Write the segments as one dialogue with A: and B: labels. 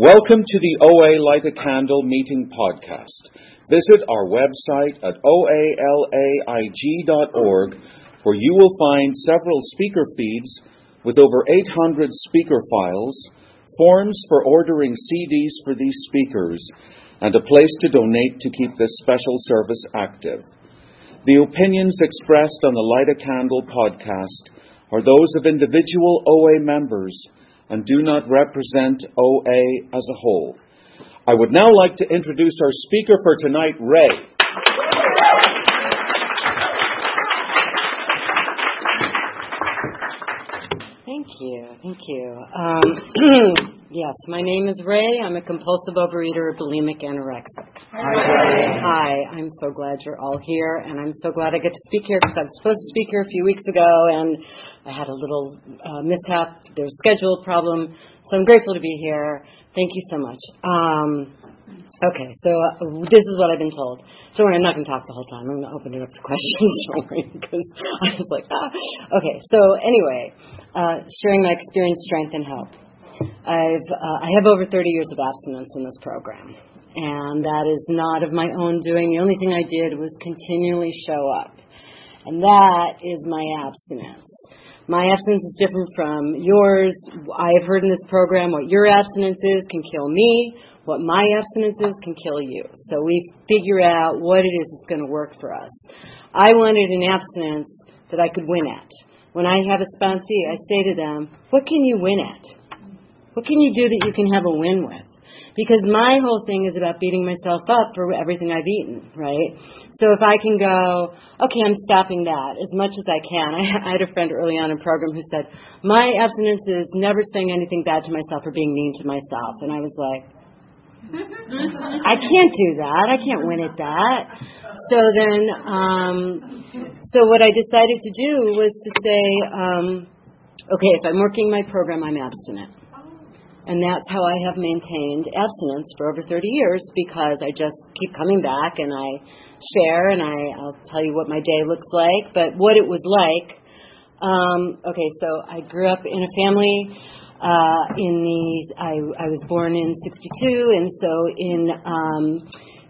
A: Welcome to the OA Light a Candle Meeting Podcast. Visit our website at oalaic.org where you will find several speaker feeds with over 800 speaker files, forms for ordering CDs for these speakers, and a place to donate to keep this special service active. The opinions expressed on the Light a Candle podcast are those of individual OA members and do not represent OA as a whole. I would now like to introduce our speaker for tonight, Ray.
B: You. Thank you. Um, yes, my name is Ray. I'm a compulsive overeater, bulimic anorexic. Hi. Hi. I'm so glad you're all here, and I'm so glad I get to speak here because I was supposed to speak here a few weeks ago, and I had a little uh, mishap. There's a schedule problem, so I'm grateful to be here. Thank you so much. Um, okay, so uh, this is what I've been told. Worry, I'm not going to talk the whole time. I'm going to open it up to questions. Don't worry, because I was like, ah. Okay, so anyway, uh, sharing my experience, strength, and hope. I've uh, I have over 30 years of abstinence in this program, and that is not of my own doing. The only thing I did was continually show up, and that is my abstinence. My abstinence is different from yours. I have heard in this program what your abstinence is can kill me. What my abstinence is can kill you. So we figure out what it is that's going to work for us. I wanted an abstinence that I could win at. When I have a sponsee, I say to them, what can you win at? What can you do that you can have a win with? Because my whole thing is about beating myself up for everything I've eaten, right? So if I can go, okay, I'm stopping that as much as I can. I, I had a friend early on in program who said, my abstinence is never saying anything bad to myself or being mean to myself. And I was like, I can't do that. I can't win at that. So then, um, so what I decided to do was to say, um, okay, if I'm working my program, I'm abstinent. And that's how I have maintained abstinence for over 30 years because I just keep coming back and I share and I, I'll tell you what my day looks like, but what it was like. Um, okay, so I grew up in a family. Uh, in the, I, I was born in '62, and so in um,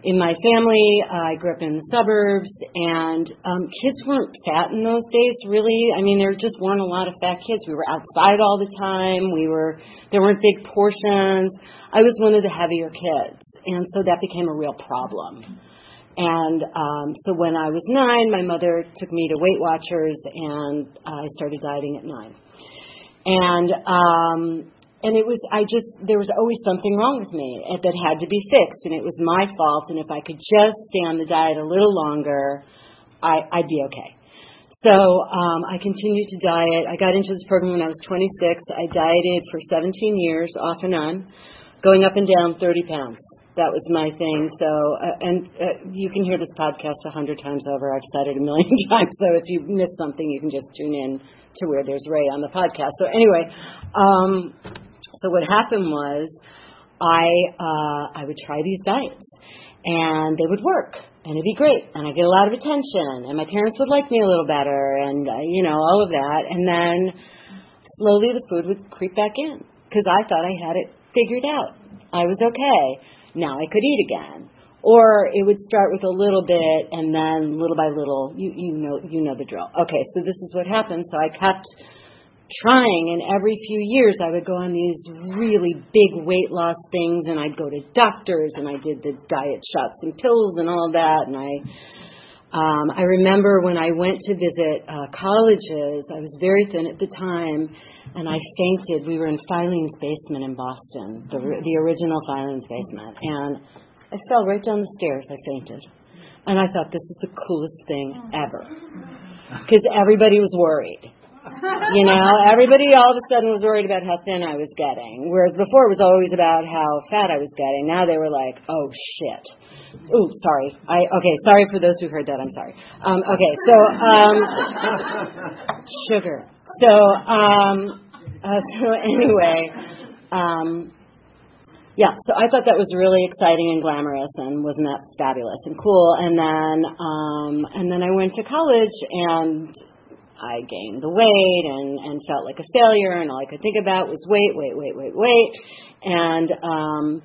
B: in my family, I grew up in the suburbs, and um, kids weren't fat in those days, really. I mean, there just weren't a lot of fat kids. We were outside all the time. We were there weren't big portions. I was one of the heavier kids, and so that became a real problem. And um, so when I was nine, my mother took me to Weight Watchers, and I started dieting at nine. And um, and it was I just there was always something wrong with me that had to be fixed, and it was my fault. And if I could just stay on the diet a little longer, I, I'd be okay. So um, I continued to diet. I got into this program when I was 26. I dieted for 17 years, off and on, going up and down 30 pounds. That was my thing. So, uh, and uh, you can hear this podcast a hundred times over. I've said it a million times. So if you miss something, you can just tune in to where there's Ray on the podcast. So anyway, um, so what happened was I uh, I would try these diets and they would work and it'd be great and I'd get a lot of attention and my parents would like me a little better and uh, you know all of that and then slowly the food would creep back in because I thought I had it figured out. I was okay. Now I could eat again. Or it would start with a little bit and then little by little you you know you know the drill. Okay, so this is what happened. So I kept trying and every few years I would go on these really big weight loss things and I'd go to doctors and I did the diet shots and pills and all that and I I remember when I went to visit uh, colleges, I was very thin at the time, and I fainted. We were in Filene's basement in Boston, the, the original Filene's basement, and I fell right down the stairs. I fainted. And I thought, this is the coolest thing ever. Because everybody was worried you know, everybody all of a sudden was worried about how thin I was getting, whereas before it was always about how fat I was getting. Now they were like, "Oh shit." Ooh, sorry. I okay. Sorry for those who heard that. I'm sorry. Um, okay, so um, sugar. So um, uh, so anyway, um, yeah. So I thought that was really exciting and glamorous, and wasn't that fabulous and cool? And then um, and then I went to college and I gained the weight and and felt like a failure, and all I could think about was wait, wait, wait, wait, wait. And um,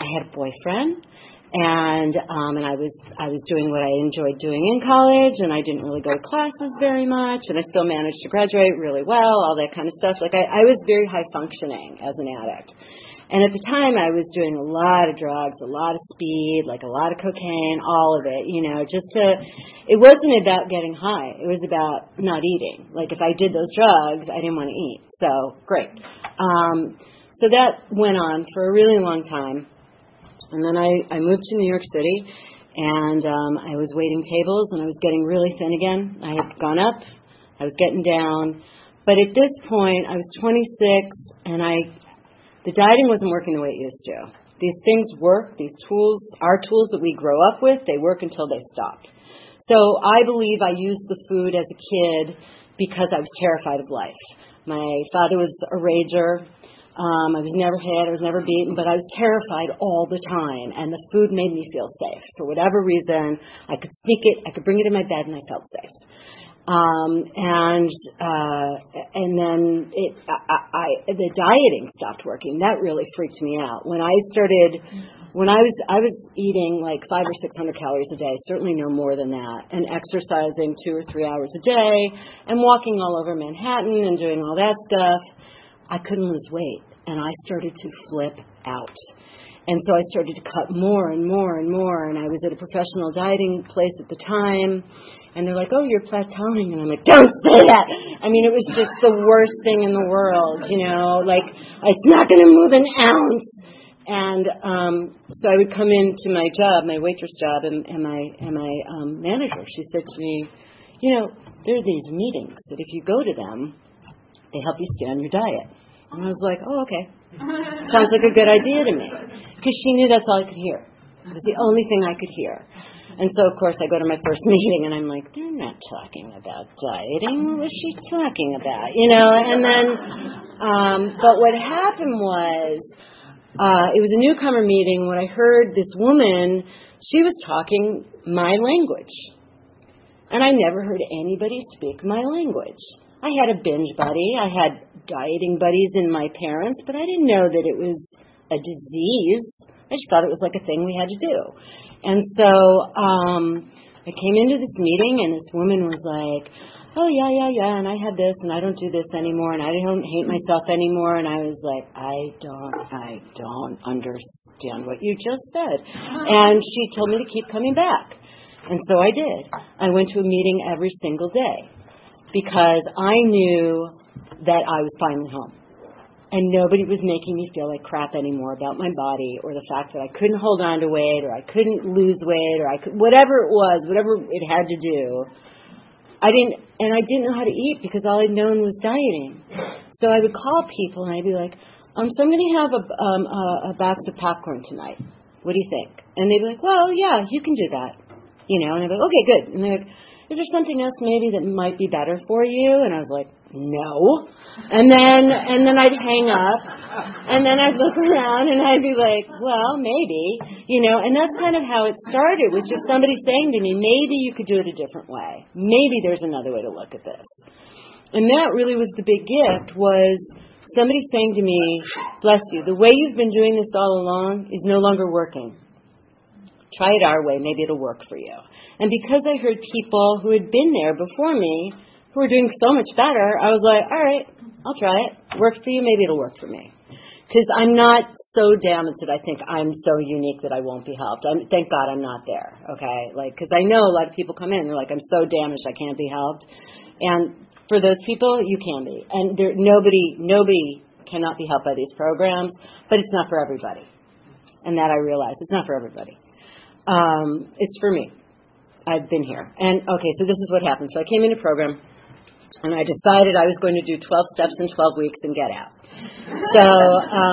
B: I had a boyfriend, and um, and I was I was doing what I enjoyed doing in college, and I didn't really go to classes very much, and I still managed to graduate really well, all that kind of stuff. Like I, I was very high functioning as an addict. And at the time, I was doing a lot of drugs, a lot of speed, like a lot of cocaine, all of it, you know, just to, it wasn't about getting high. It was about not eating. Like if I did those drugs, I didn't want to eat. So, great. Um, so that went on for a really long time. And then I, I moved to New York City and um, I was waiting tables and I was getting really thin again. I had gone up, I was getting down. But at this point, I was 26 and I the dieting wasn't working the way it used to. These things work, these tools, our tools that we grow up with, they work until they stop. So I believe I used the food as a kid because I was terrified of life. My father was a rager. Um, I was never hit, I was never beaten, but I was terrified all the time, and the food made me feel safe. For whatever reason, I could sneak it, I could bring it in my bed, and I felt safe. Um, and uh, and then the dieting stopped working. That really freaked me out. When I started, when I was I was eating like five or six hundred calories a day, certainly no more than that, and exercising two or three hours a day, and walking all over Manhattan and doing all that stuff. I couldn't lose weight, and I started to flip out. And so I started to cut more and more and more. And I was at a professional dieting place at the time and they're like, "Oh, you're plateauing," and I'm like, "Don't say that." I mean, it was just the worst thing in the world, you know. Like it's not going to move an ounce. And um, so I would come into my job, my waitress job, and, and my and my um, manager. She said to me, "You know, there are these meetings that if you go to them, they help you stay on your diet." And I was like, "Oh, okay, sounds like a good idea to me," because she knew that's all I could hear. It was the only thing I could hear. And so, of course, I go to my first meeting and I'm like, they're not talking about dieting. What was she talking about? You know, and then, um, but what happened was, uh, it was a newcomer meeting when I heard this woman, she was talking my language. And I never heard anybody speak my language. I had a binge buddy, I had dieting buddies in my parents, but I didn't know that it was a disease. I just thought it was like a thing we had to do. And so um, I came into this meeting, and this woman was like, "Oh yeah, yeah, yeah," and I had this, and I don't do this anymore, and I don't hate myself anymore. And I was like, "I don't, I don't understand what you just said." And she told me to keep coming back, and so I did. I went to a meeting every single day because I knew that I was finally home and nobody was making me feel like crap anymore about my body or the fact that I couldn't hold on to weight or I couldn't lose weight or I could whatever it was, whatever it had to do. I didn't and I didn't know how to eat because all I'd known was dieting. So I would call people and I'd be like, um, so I'm going to have a, um, a, a box of popcorn tonight. What do you think? And they'd be like, well, yeah, you can do that. You know, and I'd be like, okay, good. And they're like, is there something else maybe that might be better for you? And I was like, no. And then and then I'd hang up and then I'd look around and I'd be like, well, maybe, you know, and that's kind of how it started was just somebody saying to me, maybe you could do it a different way. Maybe there's another way to look at this. And that really was the big gift was somebody saying to me, bless you, the way you've been doing this all along is no longer working. Try it our way, maybe it'll work for you. And because I heard people who had been there before me who are doing so much better, I was like, all right, I'll try it. Works for you, maybe it'll work for me. Because I'm not so damaged that I think I'm so unique that I won't be helped. I'm, thank God I'm not there. Okay, like because I know a lot of people come in, they're like, I'm so damaged I can't be helped, and for those people, you can be. And there, nobody, nobody cannot be helped by these programs, but it's not for everybody. And that I realize it's not for everybody. Um, it's for me. I've been here. And okay, so this is what happened. So I came into program and I decided I was going to do 12 steps in 12 weeks and get out. So,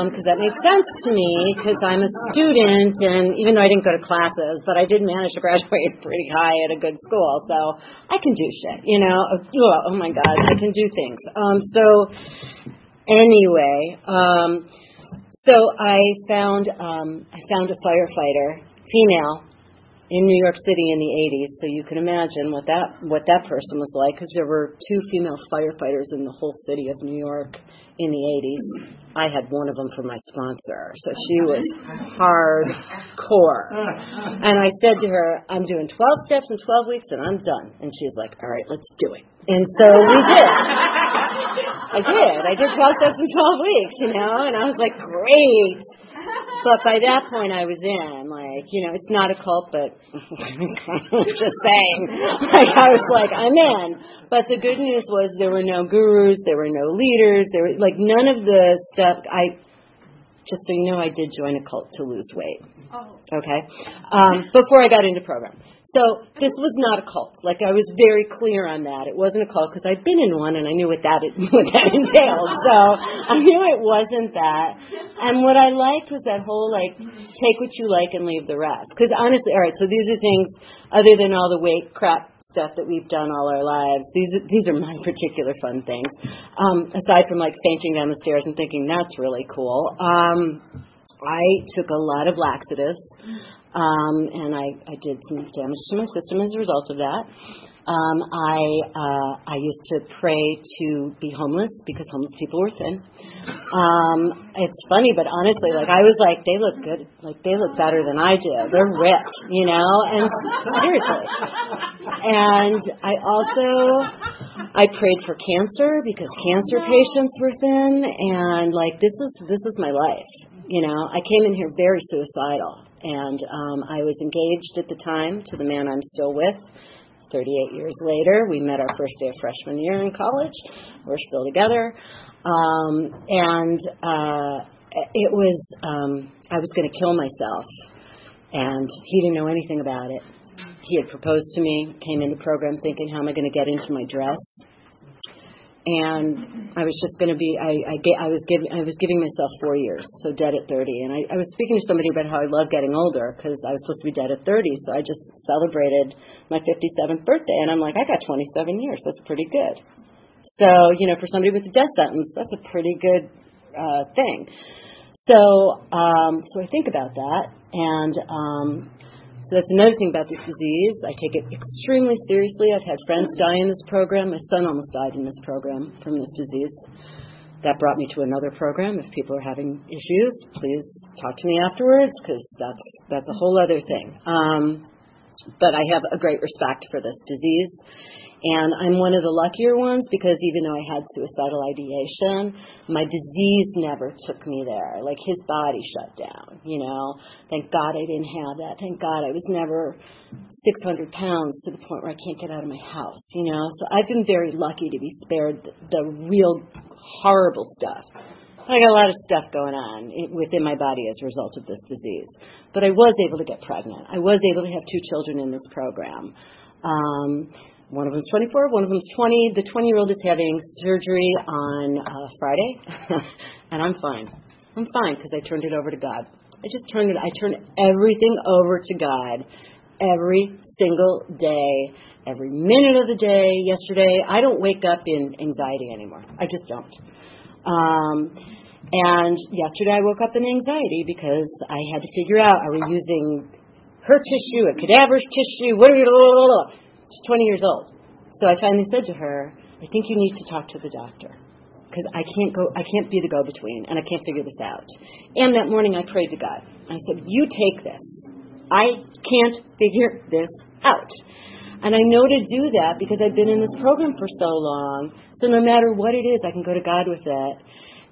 B: because um, that made sense to me, because I'm a student, and even though I didn't go to classes, but I did manage to graduate pretty high at a good school, so I can do shit, you know. Oh, oh my God, I can do things. Um, so, anyway, um, so I found um, I found a firefighter, female, in New York City in the 80s, so you can imagine what that what that person was like because there were two female firefighters in the whole city of New York in the 80s. I had one of them for my sponsor, so she was hardcore. And I said to her, "I'm doing 12 steps in 12 weeks, and I'm done." And she's like, "All right, let's do it." And so we did. I did. I did 12 steps in 12 weeks, you know, and I was like, "Great." But by that point I was in. Like, you know, it's not a cult, but just saying. Like I was like, I'm in. But the good news was there were no gurus, there were no leaders, there were like none of the stuff I just so you know I did join a cult to lose weight. Oh. Okay. Um, before I got into program. So this was not a cult. Like I was very clear on that. It wasn't a cult because I'd been in one and I knew what that what that entailed. So I knew it wasn't that. And what I liked was that whole like take what you like and leave the rest. Because honestly, all right. So these are things other than all the weight crap stuff that we've done all our lives. These are, these are my particular fun things. Um, aside from like fainting down the stairs and thinking that's really cool. Um, I took a lot of laxatives. Um, and I, I did some damage to my system as a result of that. Um, I uh, I used to pray to be homeless because homeless people were thin. Um, it's funny, but honestly, like I was like, they look good, like they look better than I do. They're ripped, you know. And seriously, and I also I prayed for cancer because cancer patients were thin, and like this is this is my life. You know, I came in here very suicidal and um, I was engaged at the time to the man I'm still with. 38 years later, we met our first day of freshman year in college. We're still together. Um, and uh, it was, um, I was going to kill myself. And he didn't know anything about it. He had proposed to me, came into program thinking, how am I going to get into my dress? And I was just going to be I I, I was giving I was giving myself four years, so dead at 30. And I, I was speaking to somebody about how I love getting older because I was supposed to be dead at 30, so I just celebrated my 57th birthday, and I'm like, I got 27 years. That's pretty good. So you know, for somebody with a death sentence, that's a pretty good uh, thing. So um, so I think about that, and um, so that's another thing about this disease. I take it extremely seriously. I've had friends die in this program. My son almost died in this program from this disease. That brought me to another program. If people are having issues, please talk to me afterwards because that's that's a whole other thing. Um, but I have a great respect for this disease. And I'm one of the luckier ones because even though I had suicidal ideation, my disease never took me there. Like his body shut down, you know. Thank God I didn't have that. Thank God I was never 600 pounds to the point where I can't get out of my house, you know. So I've been very lucky to be spared the, real horrible stuff. I got a lot of stuff going on within my body as a result of this disease. But I was able to get pregnant. I was able to have two children in this program. Um, one of them's 24, one of them's 20. The 20 year old is having surgery on uh, Friday, and I'm fine. I'm fine because I turned it over to God. I just turned it, I turned everything over to God every single day, every minute of the day. Yesterday, I don't wake up in anxiety anymore. I just don't. Um, and yesterday, I woke up in anxiety because I had to figure out are we using her tissue, a cadaver's tissue? What are we? She's 20 years old. So I finally said to her, I think you need to talk to the doctor because I can't go, I can't be the go-between and I can't figure this out. And that morning I prayed to God. I said, you take this. I can't figure this out. And I know to do that because I've been in this program for so long. So no matter what it is, I can go to God with it.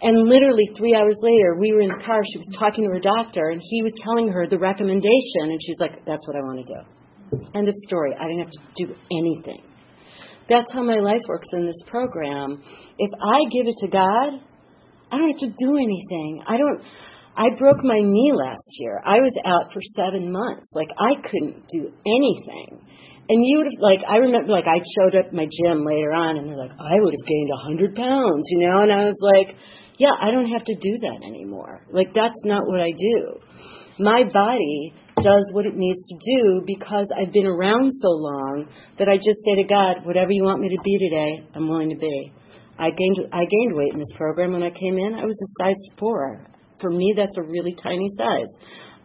B: And literally three hours later, we were in the car. She was talking to her doctor, and he was telling her the recommendation, and she's like, "That's what I want to do." End of story. I didn't have to do anything. That's how my life works in this program. If I give it to God, I don't have to do anything. I don't. I broke my knee last year. I was out for seven months. Like I couldn't do anything. And you would have like I remember like I showed up at my gym later on and they're like, I would have gained a hundred pounds, you know, and I was like, Yeah, I don't have to do that anymore. Like that's not what I do. My body does what it needs to do because I've been around so long that I just say to God, whatever you want me to be today, I'm willing to be. I gained I gained weight in this program when I came in. I was a size four. For me, that's a really tiny size.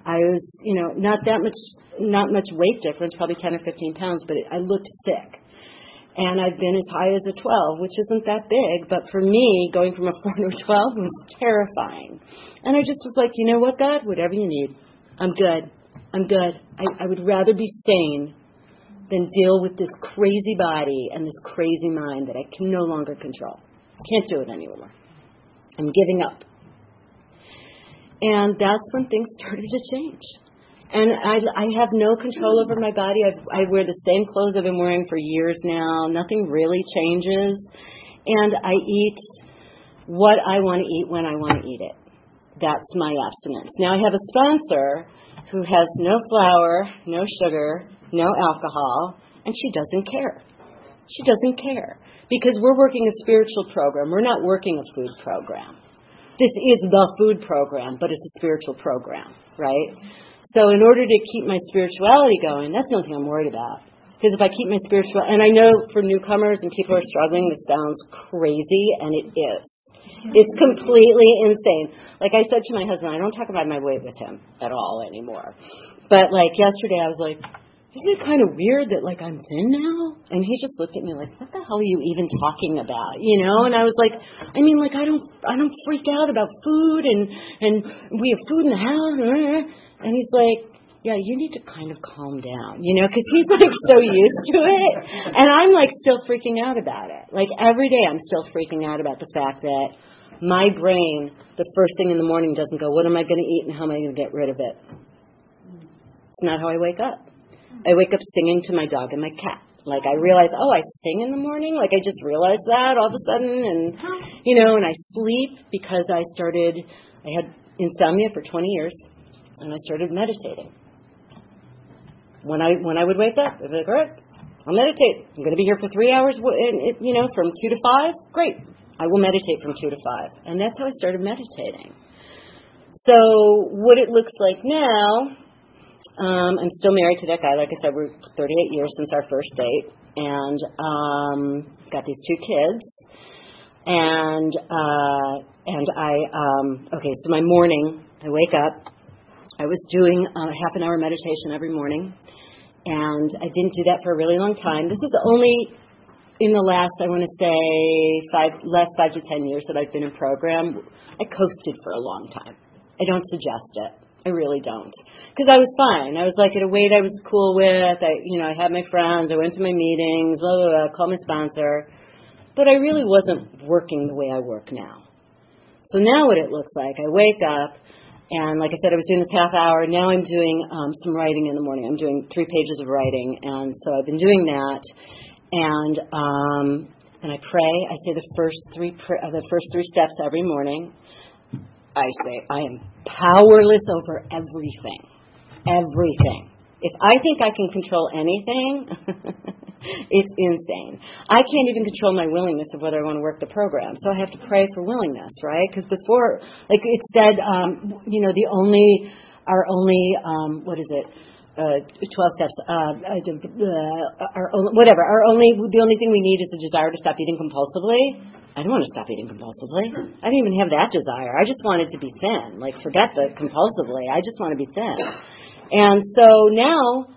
B: I was, you know, not that much, not much weight difference, probably 10 or 15 pounds, but it, I looked sick. And I've been as high as a 12, which isn't that big, but for me, going from a 4 to a 12 was terrifying. And I just was like, you know what, God, whatever you need, I'm good. I'm good. I, I would rather be sane than deal with this crazy body and this crazy mind that I can no longer control. Can't do it anymore. I'm giving up. And that's when things started to change. And I, I have no control over my body. I've, I wear the same clothes I've been wearing for years now. Nothing really changes. And I eat what I want to eat when I want to eat it. That's my abstinence. Now I have a sponsor who has no flour, no sugar, no alcohol, and she doesn't care. She doesn't care because we're working a spiritual program. We're not working a food program. This is the food program, but it's a spiritual program, right? So in order to keep my spirituality going, that's the only thing I'm worried about. Because if I keep my spiritual, and I know for newcomers and people who are struggling, this sounds crazy, and it is. It's completely insane. Like I said to my husband, I don't talk about my weight with him at all anymore. But like yesterday, I was like, isn't it kind of weird that like I'm thin now? And he just looked at me like, what the hell are you even talking about? You know? And I was like, I mean, like I don't, I don't freak out about food and and we have food in the house. And he's like, yeah, you need to kind of calm down, you know, because he's like so used to it, and I'm like still freaking out about it. Like every day, I'm still freaking out about the fact that my brain, the first thing in the morning, doesn't go, what am I going to eat and how am I going to get rid of it? It's not how I wake up. I wake up singing to my dog and my cat. Like I realize, oh, I sing in the morning. Like I just realized that all of a sudden, and you know, and I sleep because I started. I had insomnia for 20 years, and I started meditating. When I when I would wake up, I'd be like, all right, I'll meditate. I'm going to be here for three hours. You know, from two to five. Great, I will meditate from two to five, and that's how I started meditating. So what it looks like now um, I'm still married to that guy. Like I said, we're 38 years since our first date, and um, got these two kids. And uh, and I um, okay. So my morning, I wake up. I was doing a half an hour meditation every morning, and I didn't do that for a really long time. This is only in the last, I want to say, five last five to ten years that I've been in program. I coasted for a long time. I don't suggest it. I really don't. Because I was fine. I was like at a weight I was cool with. I, you know, I had my friends. I went to my meetings. Blah blah blah. Called my sponsor, but I really wasn't working the way I work now. So now what it looks like, I wake up, and like I said, I was doing this half hour. Now I'm doing um, some writing in the morning. I'm doing three pages of writing, and so I've been doing that. And um, and I pray. I say the first three pr- uh, the first three steps every morning. I say, I am powerless over everything. Everything. If I think I can control anything, it's insane. I can't even control my willingness of whether I want to work the program. So I have to pray for willingness, right? Because before, like it said, um, you know, the only, our only, um, what is it? Uh, 12 steps, uh, uh, our, only, whatever. Our only, the only thing we need is the desire to stop eating compulsively. I don't want to stop eating compulsively. I don't even have that desire. I just wanted to be thin. Like, forget the compulsively. I just want to be thin. And so now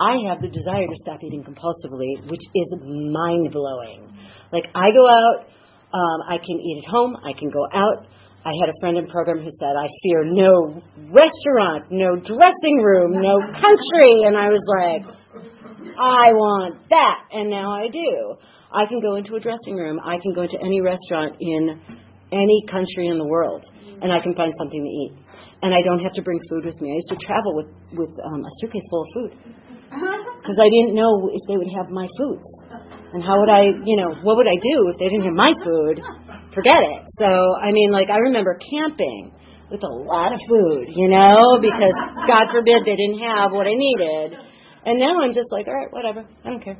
B: I have the desire to stop eating compulsively, which is mind blowing. Like, I go out, um, I can eat at home, I can go out. I had a friend in program who said, I fear no restaurant, no dressing room, no country. And I was like, I want that. And now I do. I can go into a dressing room. I can go into any restaurant in any country in the world, and I can find something to eat. And I don't have to bring food with me. I used to travel with with um, a suitcase full of food because I didn't know if they would have my food. And how would I, you know, what would I do if they didn't have my food? Forget it. So I mean, like I remember camping with a lot of food, you know, because God forbid they didn't have what I needed. And now I'm just like, all right, whatever. I don't care.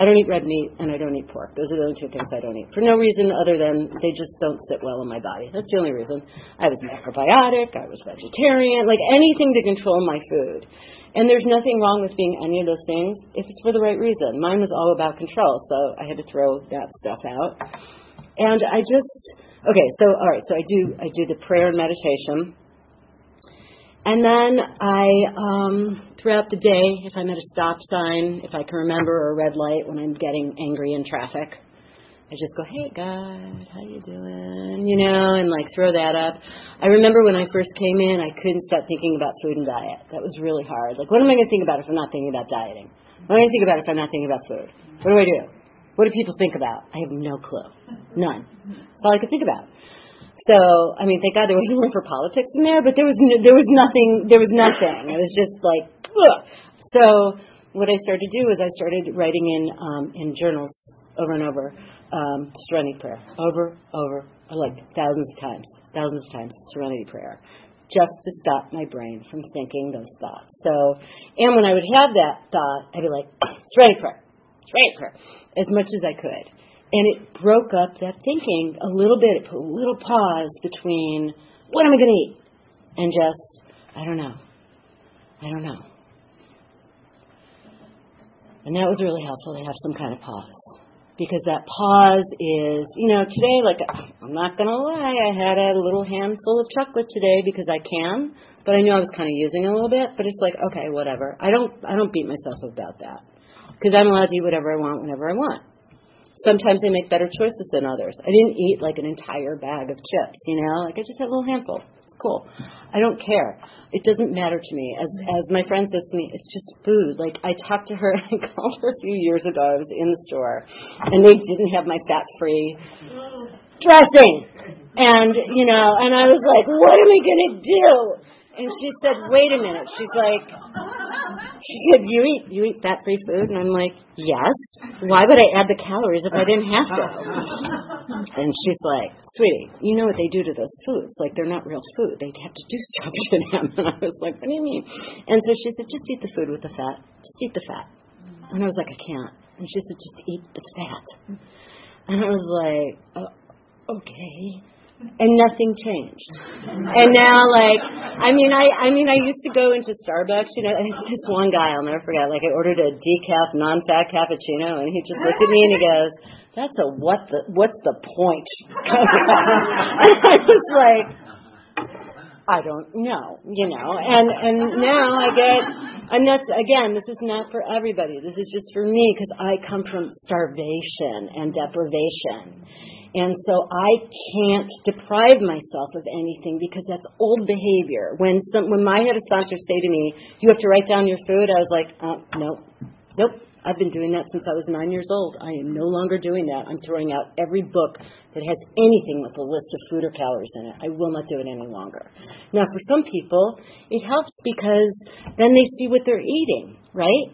B: I don't eat red meat and I don't eat pork. Those are the only two things I don't eat. For no reason other than they just don't sit well in my body. That's the only reason. I was macrobiotic, I was vegetarian, like anything to control my food. And there's nothing wrong with being any of those things if it's for the right reason. Mine was all about control, so I had to throw that stuff out. And I just okay, so all right, so I do I do the prayer and meditation. And then I, um, throughout the day, if I'm at a stop sign, if I can remember, or a red light when I'm getting angry in traffic, I just go, "Hey God, how you doing?" You know, and like throw that up. I remember when I first came in, I couldn't stop thinking about food and diet. That was really hard. Like, what am I going to think about if I'm not thinking about dieting? What am I going to think about if I'm not thinking about food? What do I do? What do people think about? I have no clue. None. That's all I could think about. So, I mean, thank God there wasn't room for politics in there, but there was no, there was nothing. There was nothing. It was just like, ugh. so what I started to do is I started writing in um, in journals over and over um, Serenity Prayer, over, over, like thousands of times, thousands of times Serenity Prayer, just to stop my brain from thinking those thoughts. So, and when I would have that thought, I'd be like, Serenity Prayer, Serenity Prayer, as much as I could and it broke up that thinking a little bit. It put a little pause between what am I going to eat and just I don't know, I don't know. And that was really helpful to have some kind of pause because that pause is, you know, today like I'm not going to lie, I had a little handful of chocolate today because I can, but I knew I was kind of using a little bit. But it's like okay, whatever. I don't I don't beat myself about that because I'm allowed to eat whatever I want whenever I want. Sometimes they make better choices than others. I didn't eat like an entire bag of chips, you know, like I just had a little handful. Cool. I don't care. It doesn't matter to me. As mm-hmm. as my friend says to me, it's just food. Like I talked to her, I called her a few years ago. I was in the store, and they didn't have my fat free mm-hmm. dressing, and you know, and I was like, what am I gonna do? And she said, wait a minute. She's like, she said, "You eat you eat fat free food," and I'm like, "Yes. Why would I add the calories if I didn't have to?" And she's like, "Sweetie, you know what they do to those foods? Like they're not real food. They have to do stuff to them." And I was like, "What do you mean?" And so she said, "Just eat the food with the fat. Just eat the fat." And I was like, "I can't." And she said, "Just eat the fat." And I was like, oh, "Okay." And nothing changed. And now, like, I mean, I, I mean, I used to go into Starbucks, you know, this one guy, I'll never forget, like, I ordered a decaf, non-fat cappuccino, and he just looked at me and he goes, "That's a what the, what's the point?" and I was like, I don't know, you know, and and now I get, and that's again, this is not for everybody. This is just for me because I come from starvation and deprivation and so I can't deprive myself of anything because that's old behavior. When some, when my head of sponsors say to me, "You have to write down your food," I was like, uh, "Nope, nope." I've been doing that since I was nine years old. I am no longer doing that. I'm throwing out every book that has anything with a list of food or calories in it. I will not do it any longer. Now, for some people, it helps because then they see what they're eating, right?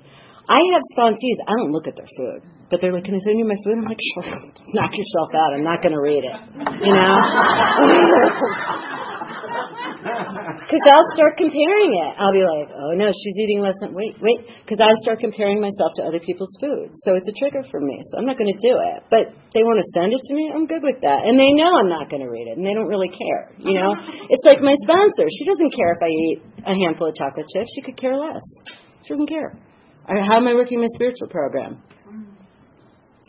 B: I have sponsees. I don't look at their food. But they're like, can I send you my food? I'm like, sure. Knock yourself out. I'm not going to read it. You know? Because I'll start comparing it. I'll be like, oh no, she's eating less than, wait, wait. Because I start comparing myself to other people's food. So it's a trigger for me. So I'm not going to do it. But they want to send it to me. I'm good with that. And they know I'm not going to read it. And they don't really care. You know? It's like my sponsor. She doesn't care if I eat a handful of chocolate chips. She could care less. She doesn't care. How am I working my spiritual program?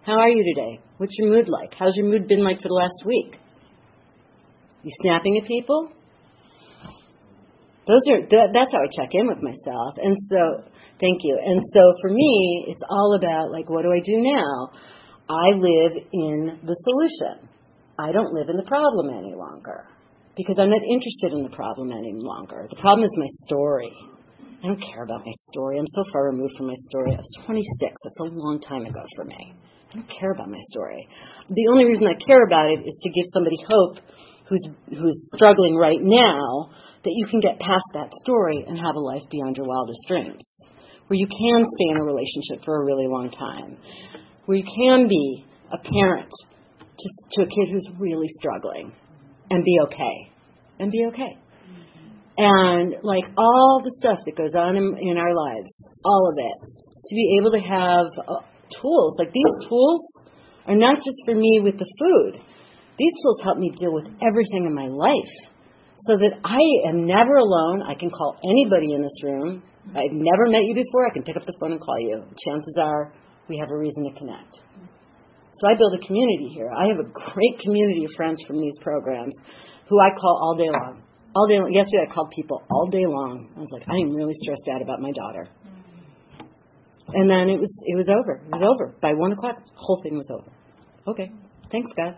B: How are you today? What's your mood like? How's your mood been like for the last week? You snapping at people? Those are that's how I check in with myself. And so, thank you. And so for me, it's all about like what do I do now? I live in the solution. I don't live in the problem any longer because I'm not interested in the problem any longer. The problem is my story. I don't care about my story. I'm so far removed from my story. I was 26. That's a long time ago for me. I don't care about my story. The only reason I care about it is to give somebody hope who's who's struggling right now that you can get past that story and have a life beyond your wildest dreams. Where you can stay in a relationship for a really long time. Where you can be a parent to, to a kid who's really struggling and be okay. And be okay. And like all the stuff that goes on in, in our lives, all of it, to be able to have uh, tools. Like these tools are not just for me with the food. These tools help me deal with everything in my life so that I am never alone. I can call anybody in this room. I've never met you before. I can pick up the phone and call you. Chances are we have a reason to connect. So I build a community here. I have a great community of friends from these programs who I call all day long all day. long. Yesterday, I called people all day long. I was like, I am really stressed out about my daughter. And then it was it was over. It was over by one o'clock. The whole thing was over. Okay, thanks God.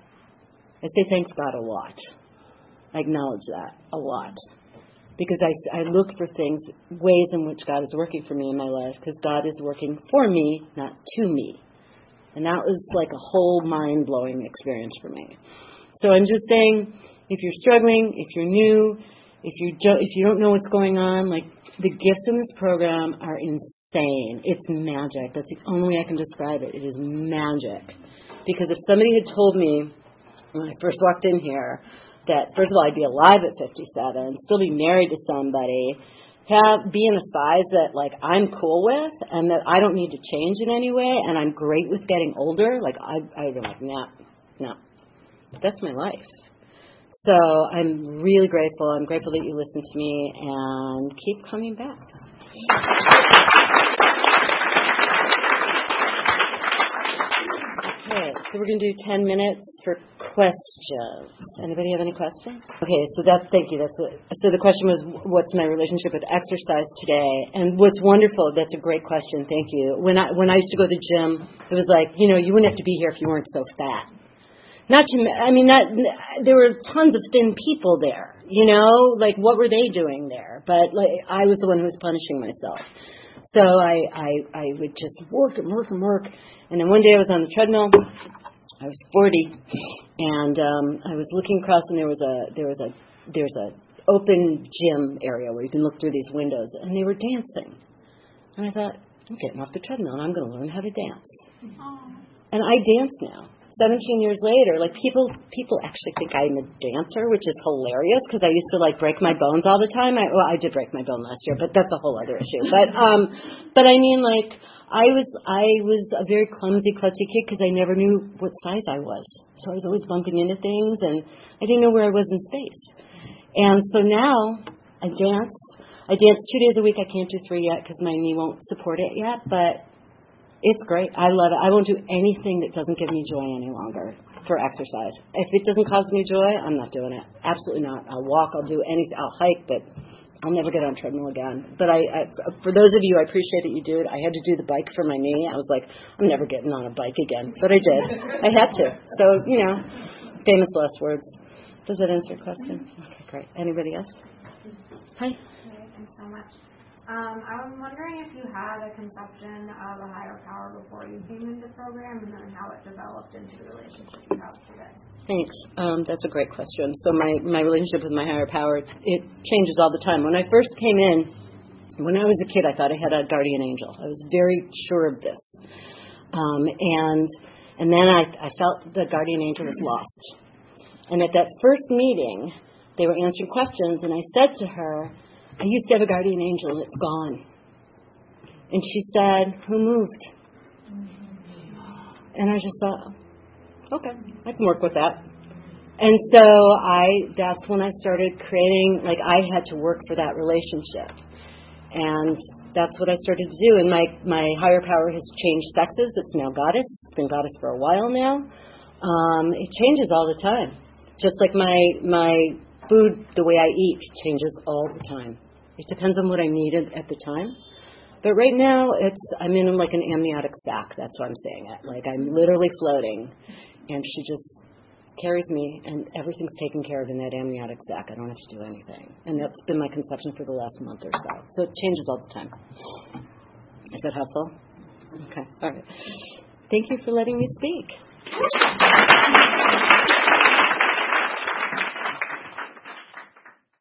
B: I say thanks God a lot. I acknowledge that a lot because I I look for things, ways in which God is working for me in my life because God is working for me, not to me. And that was like a whole mind blowing experience for me. So I'm just saying, if you're struggling, if you're new, if you don't, if you don't know what's going on, like the gifts in this program are insane. It's magic. That's the only way I can describe it. It is magic. Because if somebody had told me when I first walked in here that first of all I'd be alive at 57, still be married to somebody, have be in a size that like I'm cool with and that I don't need to change in any way and I'm great with getting older, like I I'd be like, nah, no. That's my life. So I'm really grateful. I'm grateful that you listened to me and keep coming back. Okay, so we're going to do 10 minutes for questions. Anybody have any questions? Okay, so that's, thank you. That's so the question was, what's my relationship with exercise today? And what's wonderful, that's a great question. Thank you. When I, when I used to go to the gym, it was like, you know, you wouldn't have to be here if you weren't so fat. Not to, I mean, not, there were tons of thin people there, you know, like what were they doing there? But like, I was the one who was punishing myself. So I, I, I would just work and work and work and then one day I was on the treadmill. I was 40, and um, I was looking across, and there was a there was a there's a open gym area where you can look through these windows, and they were dancing. And I thought, I'm getting off the treadmill, and I'm going to learn how to dance. And I dance now. 17 years later, like people people actually think I'm a dancer, which is hilarious because I used to like break my bones all the time. I well, I did break my bone last year, but that's a whole other issue. But um, but I mean like I was I was a very clumsy, klutzy kid because I never knew what size I was. So I was always bumping into things, and I didn't know where I was in space. And so now I dance. I dance two days a week. I can't do three yet because my knee won't support it yet, but it's great. I love it. I won't do anything that doesn't give me joy any longer for exercise. If it doesn't cause me joy, I'm not doing it. Absolutely not. I'll walk. I'll do anything. I'll hike, but I'll never get on treadmill again. But I, I, for those of you, I appreciate that you do it. I had to do the bike for my knee. I was like, I'm never getting on a bike again, but I did. I had to. So you know, famous last words. Does that answer your question? Okay, great. Anybody else? Hi.
C: Um, I was wondering if you had a conception of a higher power before you came into the program, and then how it developed into the relationship you have today.
B: Thanks. Um, that's a great question. So my, my relationship with my higher power, it changes all the time. When I first came in, when I was a kid, I thought I had a guardian angel. I was very sure of this. Um, and and then I, I felt the guardian angel was lost. And at that first meeting, they were answering questions, and I said to her, I used to have a guardian angel, and it's gone. And she said, Who moved? And I just thought, okay, I can work with that. And so I, that's when I started creating, like I had to work for that relationship. And that's what I started to do. And my, my higher power has changed sexes. It's now goddess. It's been goddess for a while now. Um, it changes all the time. Just like my, my food, the way I eat changes all the time. It depends on what I needed at the time. But right now, it's I'm in like an amniotic sac. That's what I'm saying it. Like I'm literally floating, and she just carries me, and everything's taken care of in that amniotic sac. I don't have to do anything, and that's been my conception for the last month or so. So it changes all the time. Is that helpful? Okay. All right. Thank you for letting me speak.